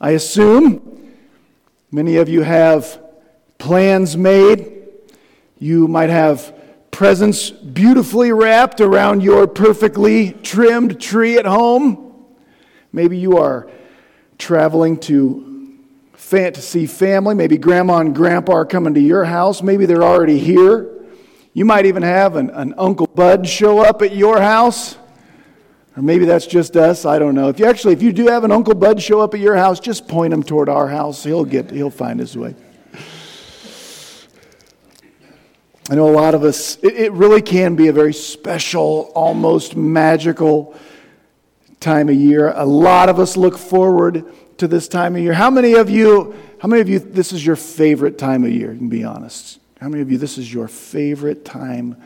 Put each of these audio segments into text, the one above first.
I assume many of you have plans made. You might have presents beautifully wrapped around your perfectly trimmed tree at home. Maybe you are traveling to, fantasy family. Maybe grandma and grandpa are coming to your house. Maybe they're already here. You might even have an, an Uncle Bud show up at your house. Or maybe that's just us. I don't know. If you actually, if you do have an Uncle Bud show up at your house, just point him toward our house. He'll get, he'll find his way. I know a lot of us, it, it really can be a very special, almost magical time of year. A lot of us look forward to this time of year. How many of you, how many of you, this is your favorite time of year? You can be honest. How many of you, this is your favorite time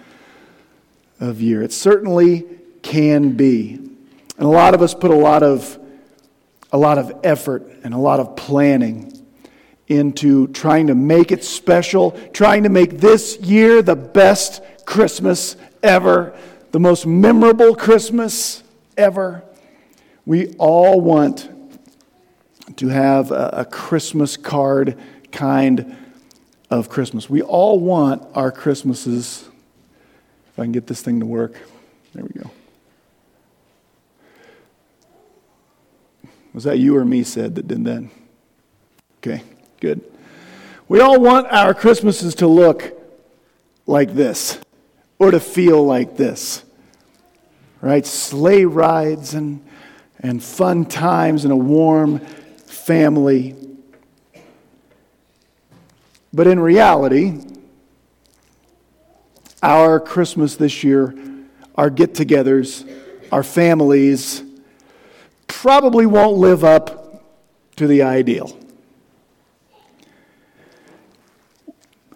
of year? It certainly can be. And a lot of us put a lot of, a lot of effort and a lot of planning into trying to make it special, trying to make this year the best Christmas ever, the most memorable Christmas ever. We all want to have a, a Christmas card kind of Christmas. We all want our Christmases, if I can get this thing to work. There we go. Was that you or me said that did that? Okay, good. We all want our Christmases to look like this or to feel like this. Right? Sleigh rides and, and fun times and a warm family but in reality, our Christmas this year, our get togethers, our families probably won't live up to the ideal.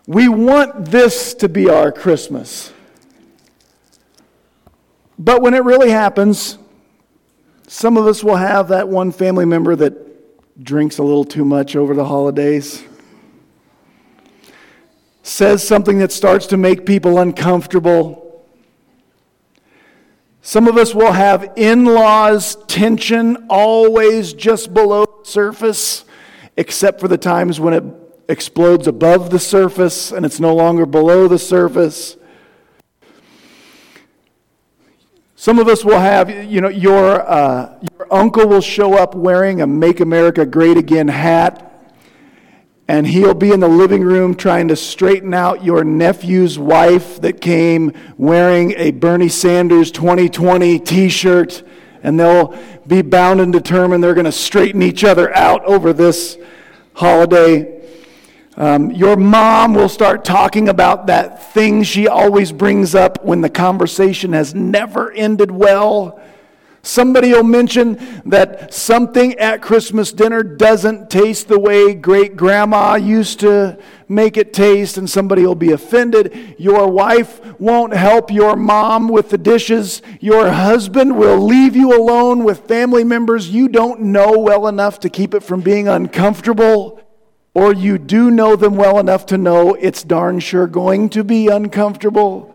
We want this to be our Christmas. But when it really happens, some of us will have that one family member that drinks a little too much over the holidays says something that starts to make people uncomfortable. Some of us will have in laws tension always just below the surface, except for the times when it explodes above the surface and it's no longer below the surface. Some of us will have, you know, your, uh, your uncle will show up wearing a Make America Great Again hat and he'll be in the living room trying to straighten out your nephew's wife that came wearing a Bernie Sanders 2020 t shirt, and they'll be bound and determined they're going to straighten each other out over this holiday. Um, your mom will start talking about that thing she always brings up when the conversation has never ended well. Somebody will mention that something at Christmas dinner doesn't taste the way great grandma used to make it taste, and somebody will be offended. Your wife won't help your mom with the dishes. Your husband will leave you alone with family members you don't know well enough to keep it from being uncomfortable. Or you do know them well enough to know it's darn sure going to be uncomfortable.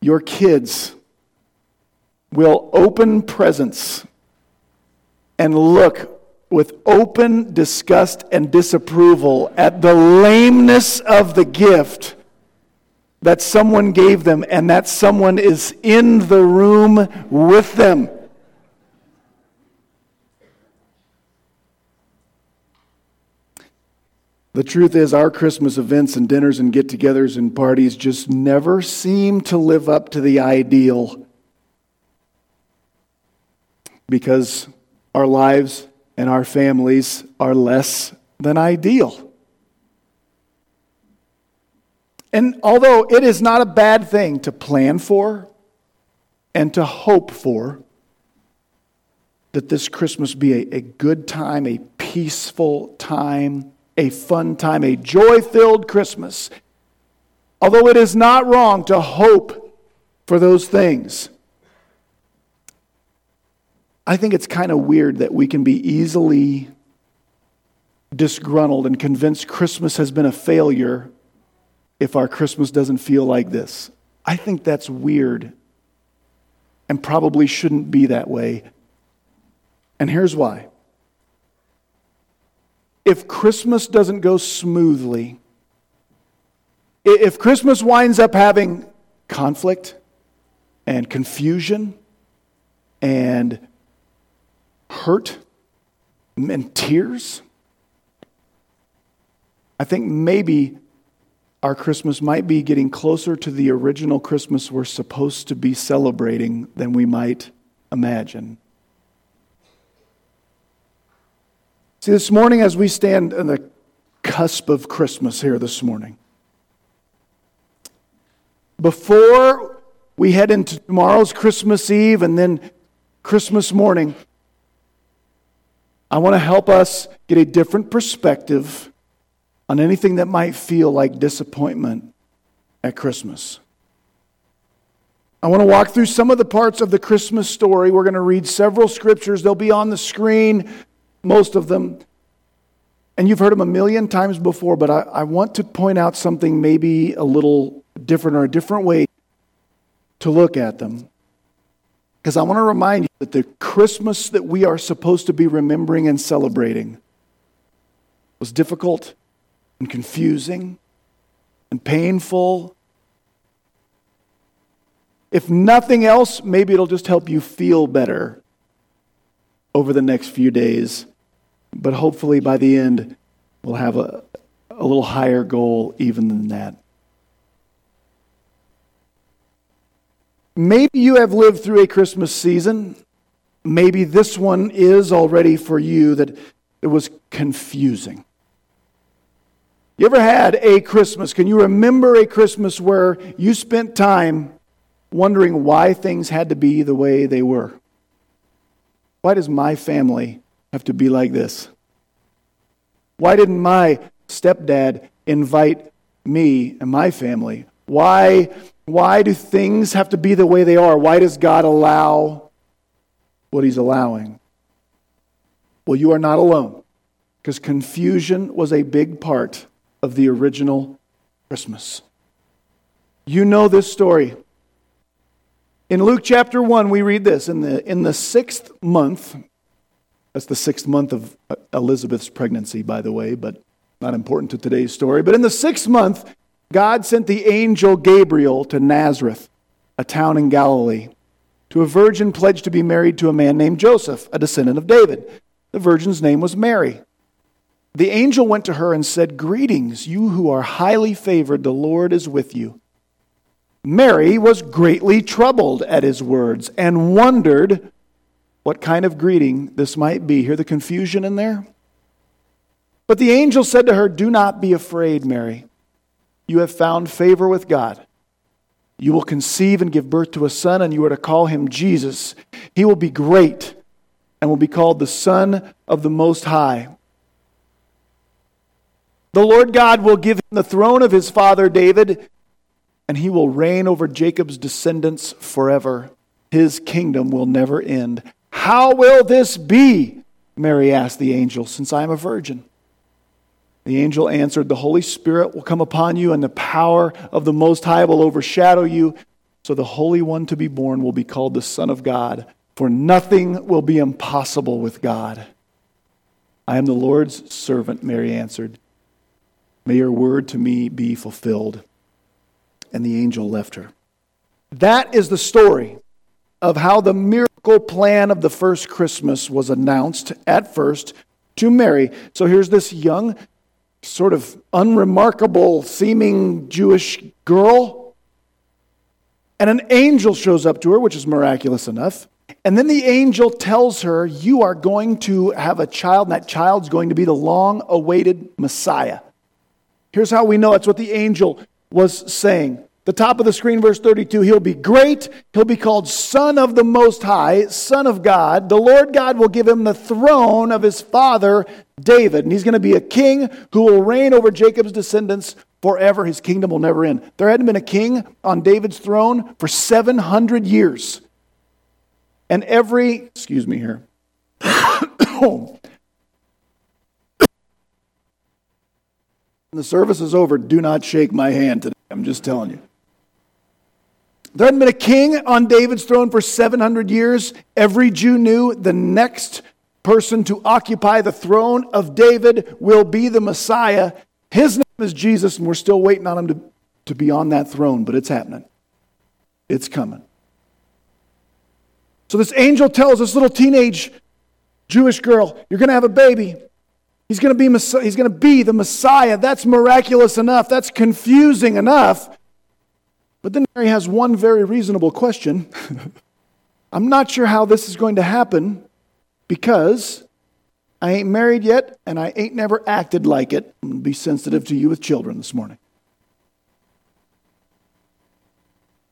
Your kids will open presents and look with open disgust and disapproval at the lameness of the gift that someone gave them, and that someone is in the room with them. The truth is, our Christmas events and dinners and get togethers and parties just never seem to live up to the ideal because our lives and our families are less than ideal. And although it is not a bad thing to plan for and to hope for, that this Christmas be a, a good time, a peaceful time a fun time, a joy filled Christmas. Although it is not wrong to hope for those things, I think it's kind of weird that we can be easily disgruntled and convinced Christmas has been a failure if our Christmas doesn't feel like this. I think that's weird. and probably shouldn't be that way. And here's why. If Christmas doesn't go smoothly, if Christmas winds up having conflict and confusion and hurt and tears, I think maybe our Christmas might be getting closer to the original Christmas we're supposed to be celebrating than we might imagine. See, this morning, as we stand on the cusp of Christmas here this morning, before we head into tomorrow's Christmas Eve and then Christmas morning, I want to help us get a different perspective on anything that might feel like disappointment at Christmas. I want to walk through some of the parts of the Christmas story. We're going to read several scriptures. They'll be on the screen, most of them. And you've heard them a million times before, but I, I want to point out something maybe a little different or a different way to look at them. Because I want to remind you that the Christmas that we are supposed to be remembering and celebrating was difficult and confusing and painful. If nothing else, maybe it'll just help you feel better over the next few days. But hopefully by the end, we'll have a, a little higher goal even than that. Maybe you have lived through a Christmas season. Maybe this one is already for you that it was confusing. You ever had a Christmas? Can you remember a Christmas where you spent time wondering why things had to be the way they were? Why does my family have to be like this? Why didn't my stepdad invite me and my family? Why, why do things have to be the way they are? Why does God allow what He's allowing? Well, you are not alone because confusion was a big part of the original Christmas. You know this story. In Luke chapter 1, we read this in the, in the sixth month, that's the sixth month of uh, Elizabeth's pregnancy, by the way, but not important to today's story. But in the sixth month, God sent the angel Gabriel to Nazareth, a town in Galilee, to a virgin pledged to be married to a man named Joseph, a descendant of David. The virgin's name was Mary. The angel went to her and said, Greetings, you who are highly favored, the Lord is with you. Mary was greatly troubled at his words and wondered what kind of greeting this might be. Hear the confusion in there? But the angel said to her, Do not be afraid, Mary. You have found favor with God. You will conceive and give birth to a son, and you are to call him Jesus. He will be great and will be called the Son of the Most High. The Lord God will give him the throne of his father David, and he will reign over Jacob's descendants forever. His kingdom will never end. How will this be? Mary asked the angel, since I am a virgin. The angel answered, The Holy Spirit will come upon you, and the power of the Most High will overshadow you. So the Holy One to be born will be called the Son of God, for nothing will be impossible with God. I am the Lord's servant, Mary answered. May your word to me be fulfilled. And the angel left her. That is the story of how the miracle plan of the first Christmas was announced at first to Mary. So here's this young, sort of unremarkable seeming Jewish girl. And an angel shows up to her, which is miraculous enough. And then the angel tells her, You are going to have a child, and that child's going to be the long awaited Messiah. Here's how we know it's what the angel was saying. The top of the screen, verse 32 He'll be great. He'll be called Son of the Most High, Son of God. The Lord God will give him the throne of his father, David. And he's going to be a king who will reign over Jacob's descendants forever. His kingdom will never end. There hadn't been a king on David's throne for 700 years. And every, excuse me here. the service is over, do not shake my hand today. I'm just telling you. There hadn't been a king on David's throne for 700 years. Every Jew knew the next person to occupy the throne of David will be the Messiah. His name is Jesus, and we're still waiting on him to, to be on that throne, but it's happening. It's coming. So this angel tells this little teenage Jewish girl, You're going to have a baby. He's going to be he's going to be the Messiah. That's miraculous enough. That's confusing enough. But then Mary has one very reasonable question. I'm not sure how this is going to happen because I ain't married yet and I ain't never acted like it. I'm going to be sensitive to you with children this morning.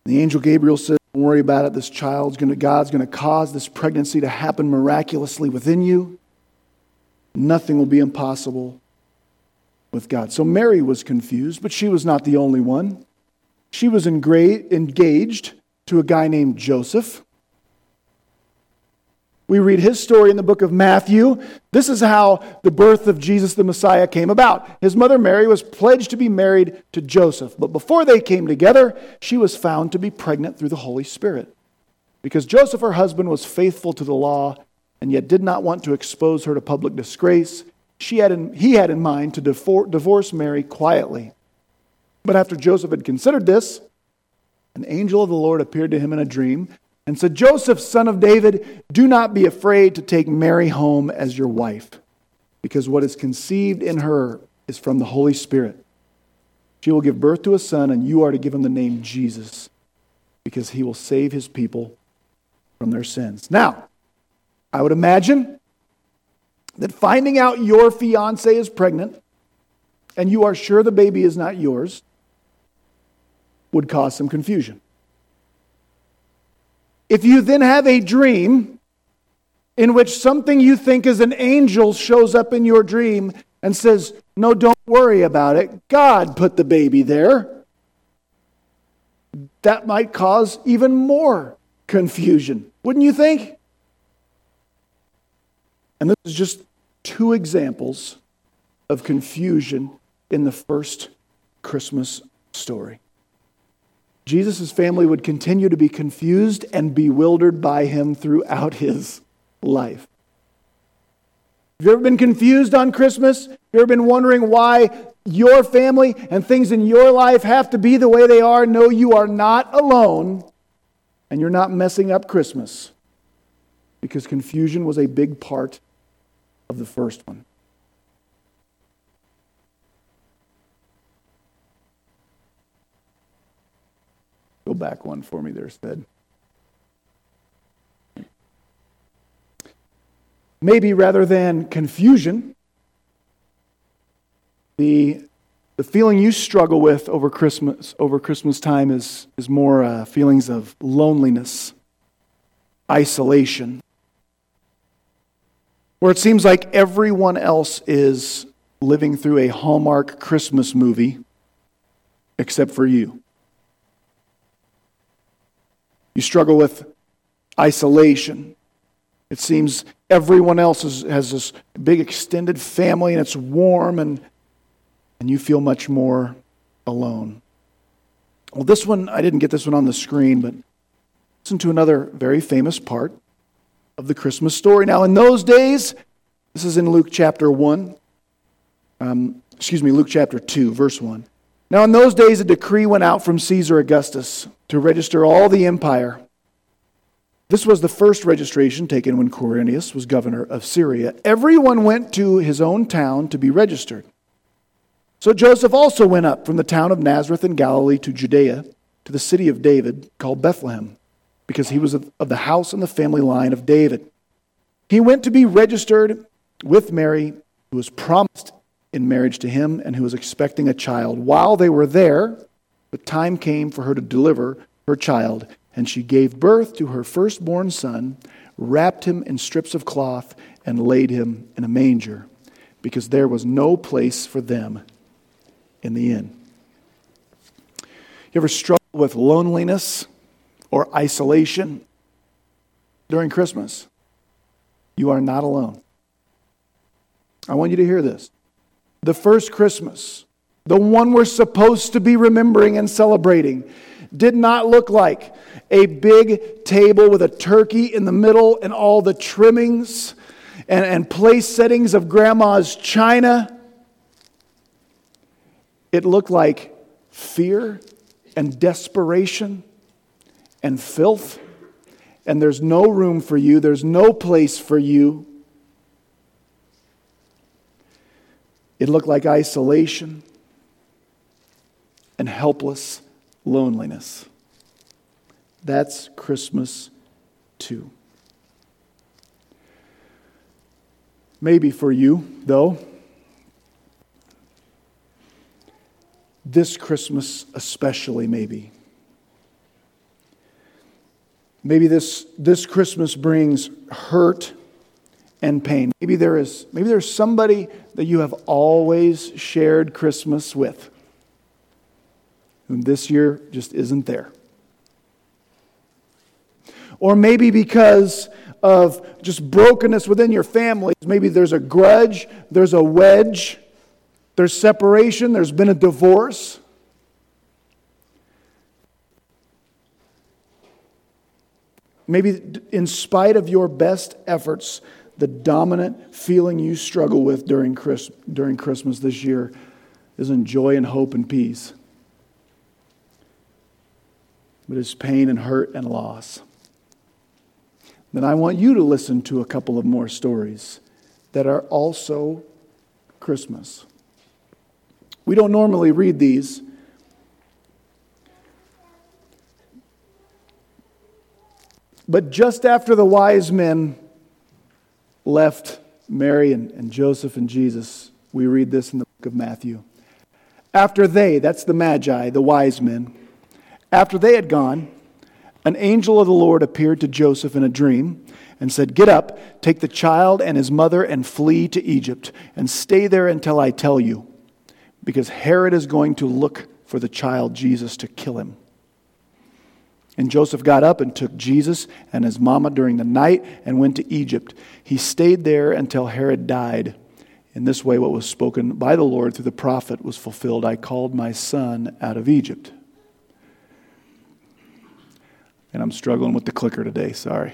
The angel Gabriel says, Don't worry about it. This child's going to, God's going to cause this pregnancy to happen miraculously within you. Nothing will be impossible with God. So Mary was confused, but she was not the only one. She was engaged to a guy named Joseph. We read his story in the book of Matthew. This is how the birth of Jesus the Messiah came about. His mother Mary was pledged to be married to Joseph, but before they came together, she was found to be pregnant through the Holy Spirit. Because Joseph, her husband, was faithful to the law and yet did not want to expose her to public disgrace, she had in, he had in mind to divorce Mary quietly. But after Joseph had considered this, an angel of the Lord appeared to him in a dream and said, Joseph, son of David, do not be afraid to take Mary home as your wife, because what is conceived in her is from the Holy Spirit. She will give birth to a son, and you are to give him the name Jesus, because he will save his people from their sins. Now, I would imagine that finding out your fiance is pregnant and you are sure the baby is not yours would cause some confusion. If you then have a dream in which something you think is an angel shows up in your dream and says, No, don't worry about it, God put the baby there, that might cause even more confusion, wouldn't you think? And this is just two examples of confusion in the first Christmas story. Jesus' family would continue to be confused and bewildered by him throughout his life. Have you ever been confused on Christmas? Have you ever been wondering why your family and things in your life have to be the way they are? No, you are not alone, and you're not messing up Christmas because confusion was a big part of the first one. Back one for me there, Stead. Maybe rather than confusion, the, the feeling you struggle with over Christmas, over Christmas time is, is more uh, feelings of loneliness, isolation, where it seems like everyone else is living through a Hallmark Christmas movie except for you. You struggle with isolation. It seems everyone else is, has this big extended family and it's warm and, and you feel much more alone. Well, this one, I didn't get this one on the screen, but listen to another very famous part of the Christmas story. Now, in those days, this is in Luke chapter 1, um, excuse me, Luke chapter 2, verse 1. Now, in those days, a decree went out from Caesar Augustus to register all the empire. This was the first registration taken when Quirinius was governor of Syria. Everyone went to his own town to be registered. So Joseph also went up from the town of Nazareth in Galilee to Judea, to the city of David, called Bethlehem, because he was of the house and the family line of David. He went to be registered with Mary, who was promised in marriage to him and who was expecting a child. While they were there, the time came for her to deliver her child, and she gave birth to her firstborn son, wrapped him in strips of cloth, and laid him in a manger, because there was no place for them in the inn. You ever struggle with loneliness or isolation during Christmas? You are not alone. I want you to hear this. The first Christmas the one we're supposed to be remembering and celebrating, did not look like a big table with a turkey in the middle and all the trimmings and, and place settings of grandma's china. It looked like fear and desperation and filth, and there's no room for you, there's no place for you. It looked like isolation and helpless loneliness. That's Christmas too. Maybe for you, though, this Christmas especially, maybe. Maybe this, this Christmas brings hurt and pain. Maybe there is maybe there's somebody that you have always shared Christmas with, whom this year just isn't there. Or maybe because of just brokenness within your family, maybe there's a grudge, there's a wedge, there's separation, there's been a divorce. Maybe, in spite of your best efforts, the dominant feeling you struggle with during, during Christmas this year isn't joy and hope and peace, but it's pain and hurt and loss then I want you to listen to a couple of more stories that are also Christmas. We don't normally read these. But just after the wise men left Mary and, and, Joseph and Jesus, we read this in the book of Matthew. After they, that's the Magi, the wise men, after they had gone, an angel of the Lord appeared to Joseph in a dream and said, Get up, take the child and his mother, and flee to Egypt, and stay there until I tell you, because Herod is going to look for the child Jesus to kill him. And Joseph got up and took Jesus and his mama during the night and went to Egypt. He stayed there until Herod died. In this way, what was spoken by the Lord through the prophet was fulfilled I called my son out of Egypt. And I'm struggling with the clicker today, sorry.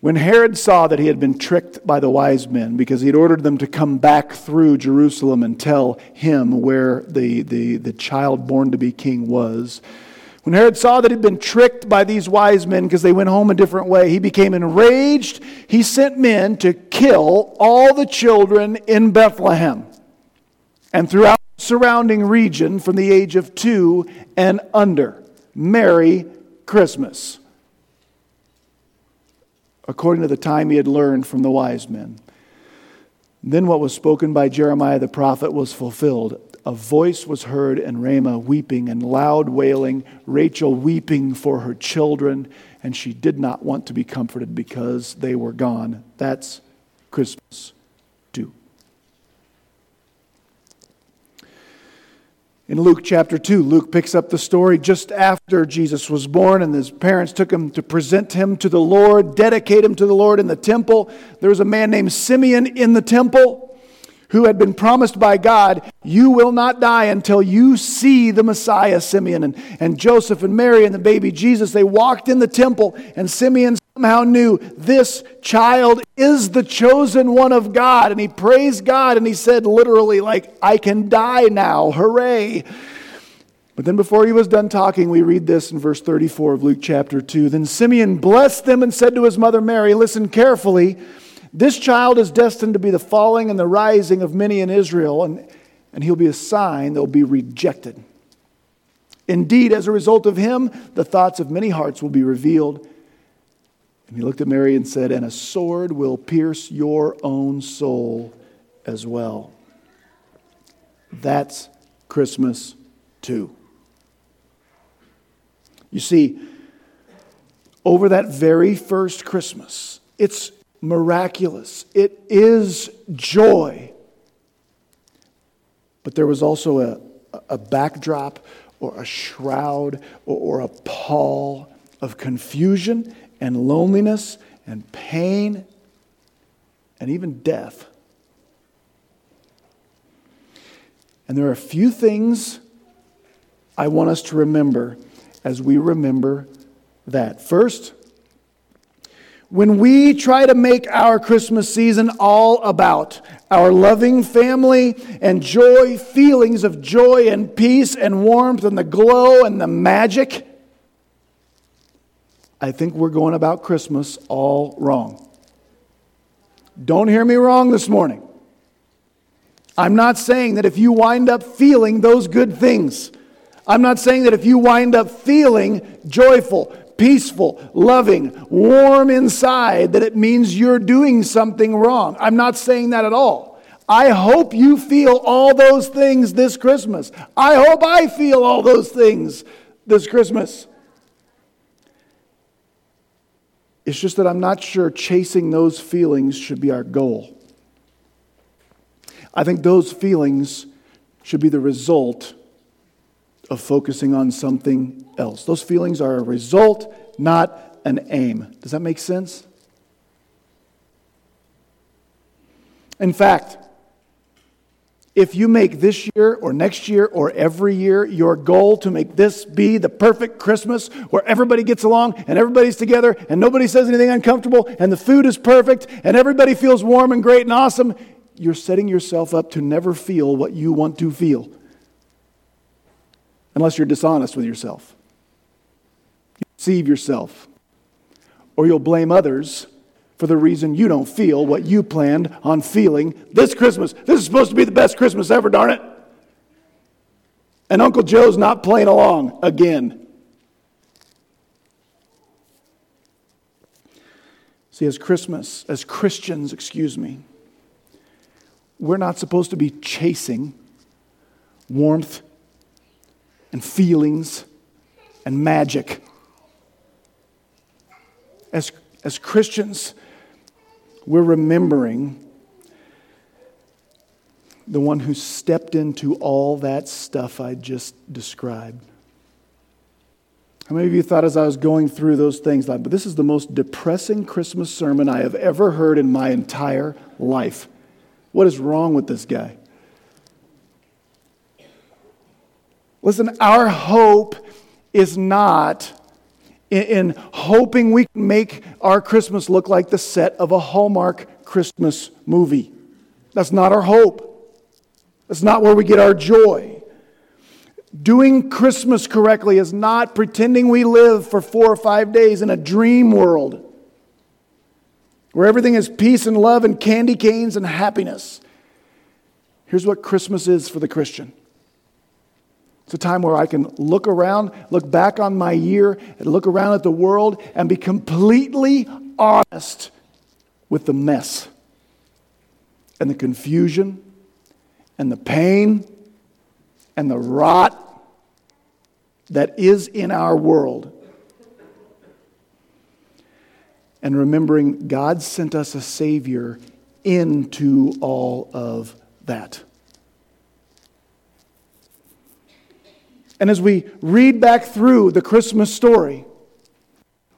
When Herod saw that he had been tricked by the wise men because he had ordered them to come back through Jerusalem and tell him where the, the, the child born to be king was, when Herod saw that he'd been tricked by these wise men because they went home a different way, he became enraged. He sent men to kill all the children in Bethlehem and throughout surrounding region from the age of two and under. Merry Christmas. According to the time he had learned from the wise men. Then what was spoken by Jeremiah the prophet was fulfilled. A voice was heard in Ramah weeping and loud wailing, Rachel weeping for her children, and she did not want to be comforted because they were gone. That's Christmas. In Luke chapter 2, Luke picks up the story just after Jesus was born, and his parents took him to present him to the Lord, dedicate him to the Lord in the temple. There was a man named Simeon in the temple who had been promised by God, You will not die until you see the Messiah, Simeon. And, and Joseph and Mary and the baby Jesus, they walked in the temple, and Simeon somehow knew this child is the chosen one of God. And he praised God and he said, literally, like, I can die now. Hooray. But then before he was done talking, we read this in verse 34 of Luke chapter 2. Then Simeon blessed them and said to his mother Mary, Listen carefully. This child is destined to be the falling and the rising of many in Israel, and, and he'll be a sign that will be rejected. Indeed, as a result of him, the thoughts of many hearts will be revealed and he looked at Mary and said, And a sword will pierce your own soul as well. That's Christmas too. You see, over that very first Christmas, it's miraculous. It is joy. But there was also a, a backdrop or a shroud or, or a pall of confusion and loneliness and pain. and even death. And there are a few things I want us to remember as we remember that. First, when we try to make our Christmas season all about our loving family and joy, feelings of joy and peace and warmth and the glow and the magic, I think we're going about Christmas all wrong. Don't hear me wrong this morning. I'm not saying that if you wind up feeling those good things, I'm not saying that if you wind up feeling joyful, peaceful, loving, warm inside, that it means you're doing something wrong. I'm not saying that at all. I hope you feel all those things this Christmas. I hope I feel all those things this Christmas. It's just that I'm not sure chasing those feelings should be our goal. I think those feelings should be the result of focusing on something else. Those feelings are a result, not an aim. Does that make sense? In fact, if you make this year or next year or every year your goal to make this be the perfect Christmas where everybody gets along and everybody's together and nobody says anything uncomfortable and the food is perfect and everybody feels warm and great and awesome, you're setting yourself up to never feel what you want to feel unless you're dishonest with yourself. You deceive yourself, or you'll blame others for the reason you don't feel what you planned on feeling this Christmas. This is supposed to be the best Christmas ever, darn it. And Uncle Joe's not playing along again. See, as Christmas, as Christians, excuse me, we're not supposed to be chasing warmth and feelings and magic. As, as Christians, we're remembering the one who stepped into all that stuff I just described. How many of you thought as I was going through those things, like, but this is the most depressing Christmas sermon I have ever heard in my entire life? What is wrong with this guy? Listen, our hope is not in, in, hoping we can make our Christmas look like the set of a Hallmark Christmas movie. That's not our hope. That's not where we get our joy. Doing Christmas correctly is not pretending we live for four or five days in a dream world where everything is peace and love and candy canes and happiness. Here's what Christmas is for the Christian it's a time where I can look around, look back on my year, and look around at the world and be completely honest with the mess and the confusion and the pain and the rot that is in our world. And remembering God sent us a Savior into all of that. And as we read back through the Christmas story,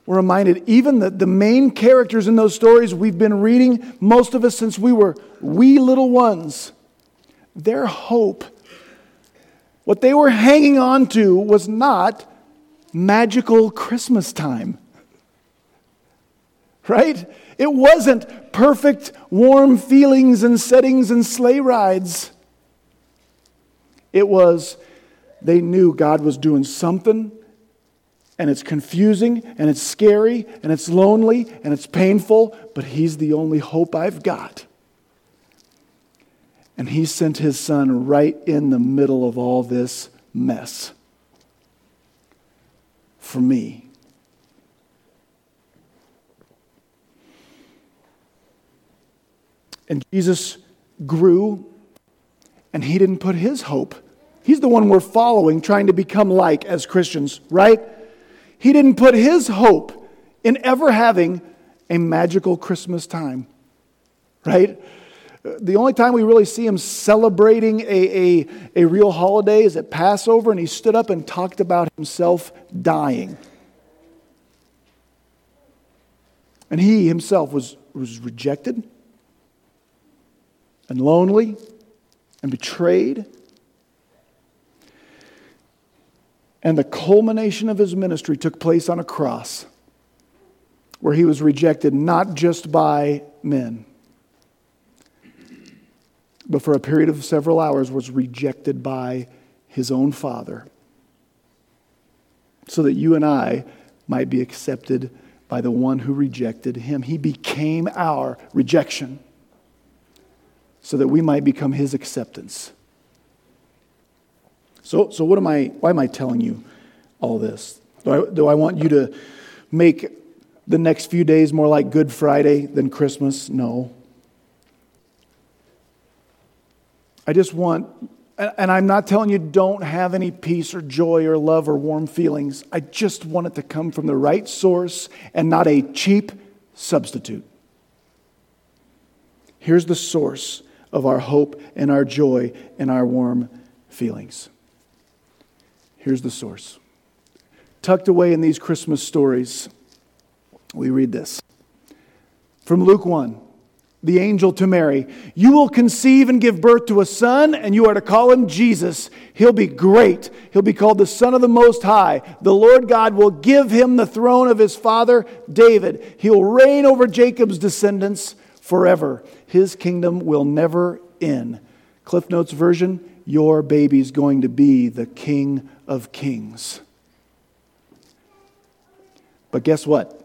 we're reminded even that the main characters in those stories we've been reading, most of us since we were wee little ones, their hope, what they were hanging on to was not magical Christmas time. Right? It wasn't perfect, warm feelings and settings and sleigh rides. It was they knew God was doing something, and it's confusing, and it's scary, and it's lonely, and it's painful, but He's the only hope I've got. And He sent His Son right in the middle of all this mess for me. And Jesus grew, and he didn't put his hope He's the one we're following, trying to become like as Christians, right? He didn't put his hope in ever having a magical Christmas time, right? The only time we really see him celebrating a, a, a real holiday is at Passover, and he stood up and talked about himself dying. And he himself was, was rejected, and lonely and betrayed. And the culmination of his ministry took place on a cross where he was rejected not just by men, but for a period of several hours was rejected by his own Father, so that you and I might be accepted by the one who rejected him. He became our rejection so that we might become his acceptance. So, so what am I, why am I telling you all this? Do I, do I want you to make the next few days more like Good Friday than Christmas? No. I just want, and I'm not telling you don't have any peace or joy or love or warm feelings. I just want it to come from the right source and not a cheap substitute. Here's the source of our hope and our joy and our warm feelings. Here's the source. Tucked away in these Christmas stories, we read this from Luke 1 the angel to Mary. You will conceive and give birth to a son, and you are to call him Jesus. He'll be great. He'll be called the Son of the Most High. The Lord God will give him the throne of his father David. He'll reign over Jacob's descendants forever. His kingdom will never end. Cliff Notes version Your baby's going to be the King of Kings. But guess what?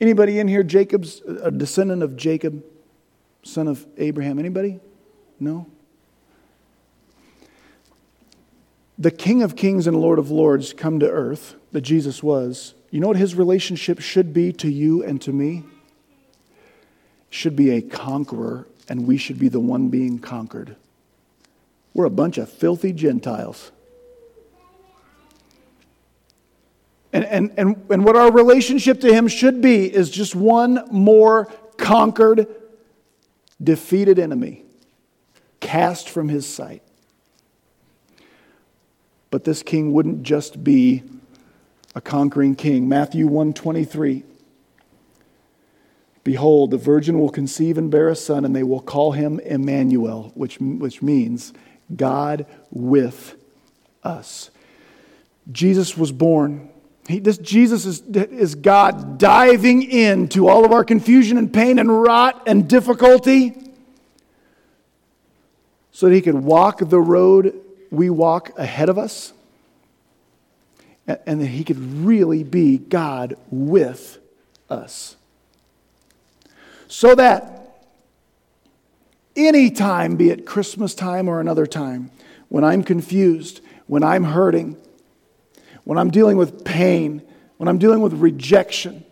Anybody in here Jacob's a descendant of Jacob, son of Abraham? Anybody? No? The King of Kings and Lord of Lords come to earth that Jesus was. You know what his relationship should be to you and to me? Should be a conqueror, and we should be the one being conquered. We're a bunch of filthy Gentiles. And, and, and, and what our relationship to Him should be is just one more conquered, defeated enemy cast from His sight. But this king wouldn't just be a conquering king. Matthew 123. Behold, the virgin will conceive and bear a son, and they will call him Emmanuel, which, which means God with us. Jesus was born he, this Jesus is, is God diving into all of our confusion and pain and rot and difficulty so that he could walk the road we walk ahead of us and, and that he could really be God with us. So that any time, be it Christmas time or another time, when I'm confused, when I'm hurting, when I'm dealing with pain, when I'm dealing with rejection,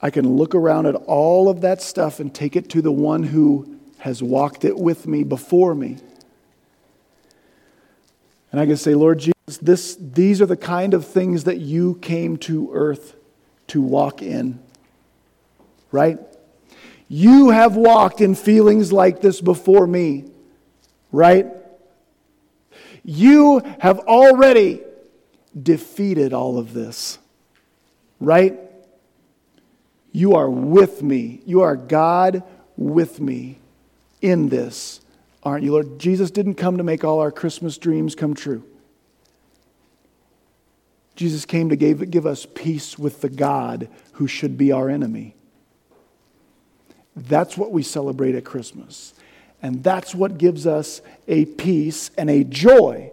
I can look around at all of that stuff and take it to the one who has walked it with me before me. And I can say, Lord Jesus, this, these are the kind of things that you came to earth to walk in. Right? You have walked in feelings like this before me. Right? You have already defeated all of this, right? You are with me. You are God with me in this, aren't you, Lord? Jesus didn't come to make all our Christmas dreams come true. Jesus came to give, give us peace with the God who should be our enemy. That's what we celebrate at Christmas. And that's what gives us a peace and a joy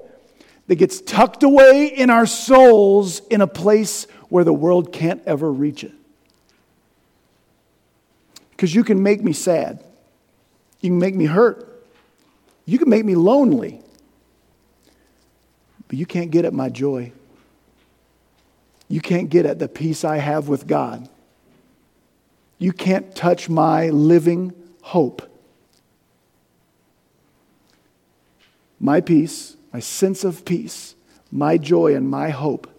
that gets tucked away in our souls in a place where the world can't ever reach it. Because you can make me sad, you can make me hurt, you can make me lonely, but you can't get at my joy. You can't get at the peace I have with God. You can't touch my living hope. My peace, my sense of peace, my joy, and my hope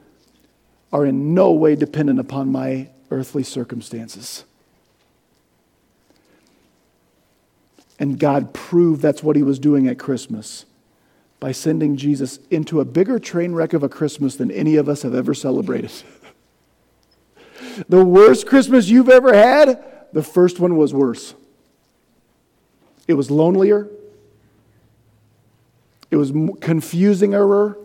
are in no way dependent upon my earthly circumstances. And God proved that's what He was doing at Christmas by sending Jesus into a bigger train wreck of a Christmas than any of us have ever celebrated. the worst Christmas you've ever had, the first one was worse. It was lonelier. It was confusing confusinger.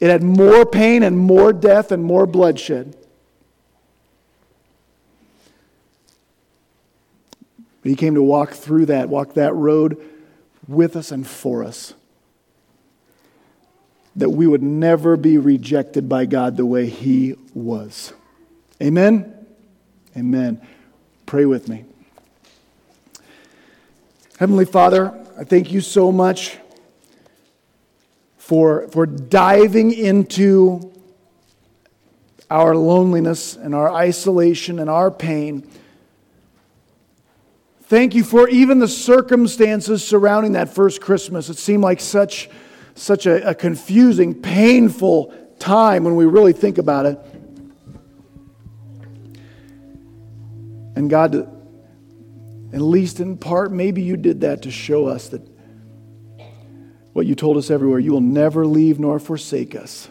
It had more pain and more death and more bloodshed. But he came to walk through that, walk that road with us and for us. That we would never be rejected by God the way he was. Amen? Amen. Pray with me. Heavenly Father, I thank you so much for, for diving into our loneliness and our isolation and our pain Thank you for even the circumstances surrounding that first Christmas. It seemed like such, such a, a confusing, painful time when we really think about it. And God, at least in part, maybe you did that to show us that what you told us everywhere you will never leave nor forsake us.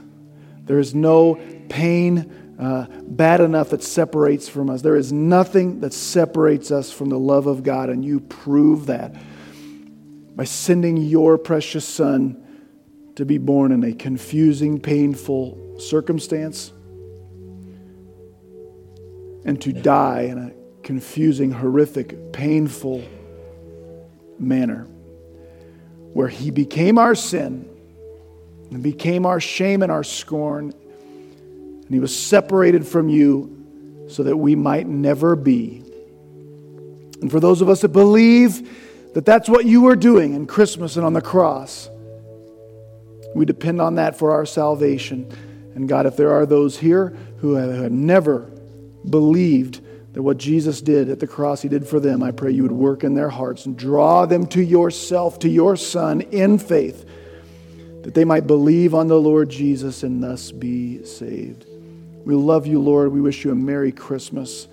There is no pain uh, bad enough that separates from us. There is nothing that separates us from the love of God, and you prove that by sending your precious Son to be born in a confusing, painful circumstance and to die in a confusing, horrific, painful manner where he became our sin and became our shame and our scorn and he was separated from you so that we might never be. And for those of us that believe that that's what you were doing in Christmas and on the cross, we depend on that for our salvation. And God, if there are those here who have never believed that what Jesus did at the cross, He did for them, I pray you would work in their hearts and draw them to yourself, to your Son, in faith, that they might believe on the Lord Jesus and thus be saved. We love you, Lord. We wish you a Merry Christmas.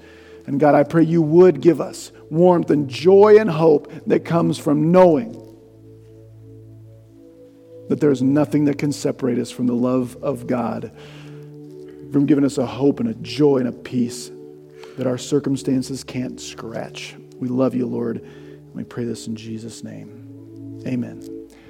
And God, I pray you would give us warmth and joy and hope that comes from knowing that there's nothing that can separate us from the love of God, from giving us a hope and a joy and a peace that our circumstances can't scratch. We love you, Lord. We pray this in Jesus' name. Amen.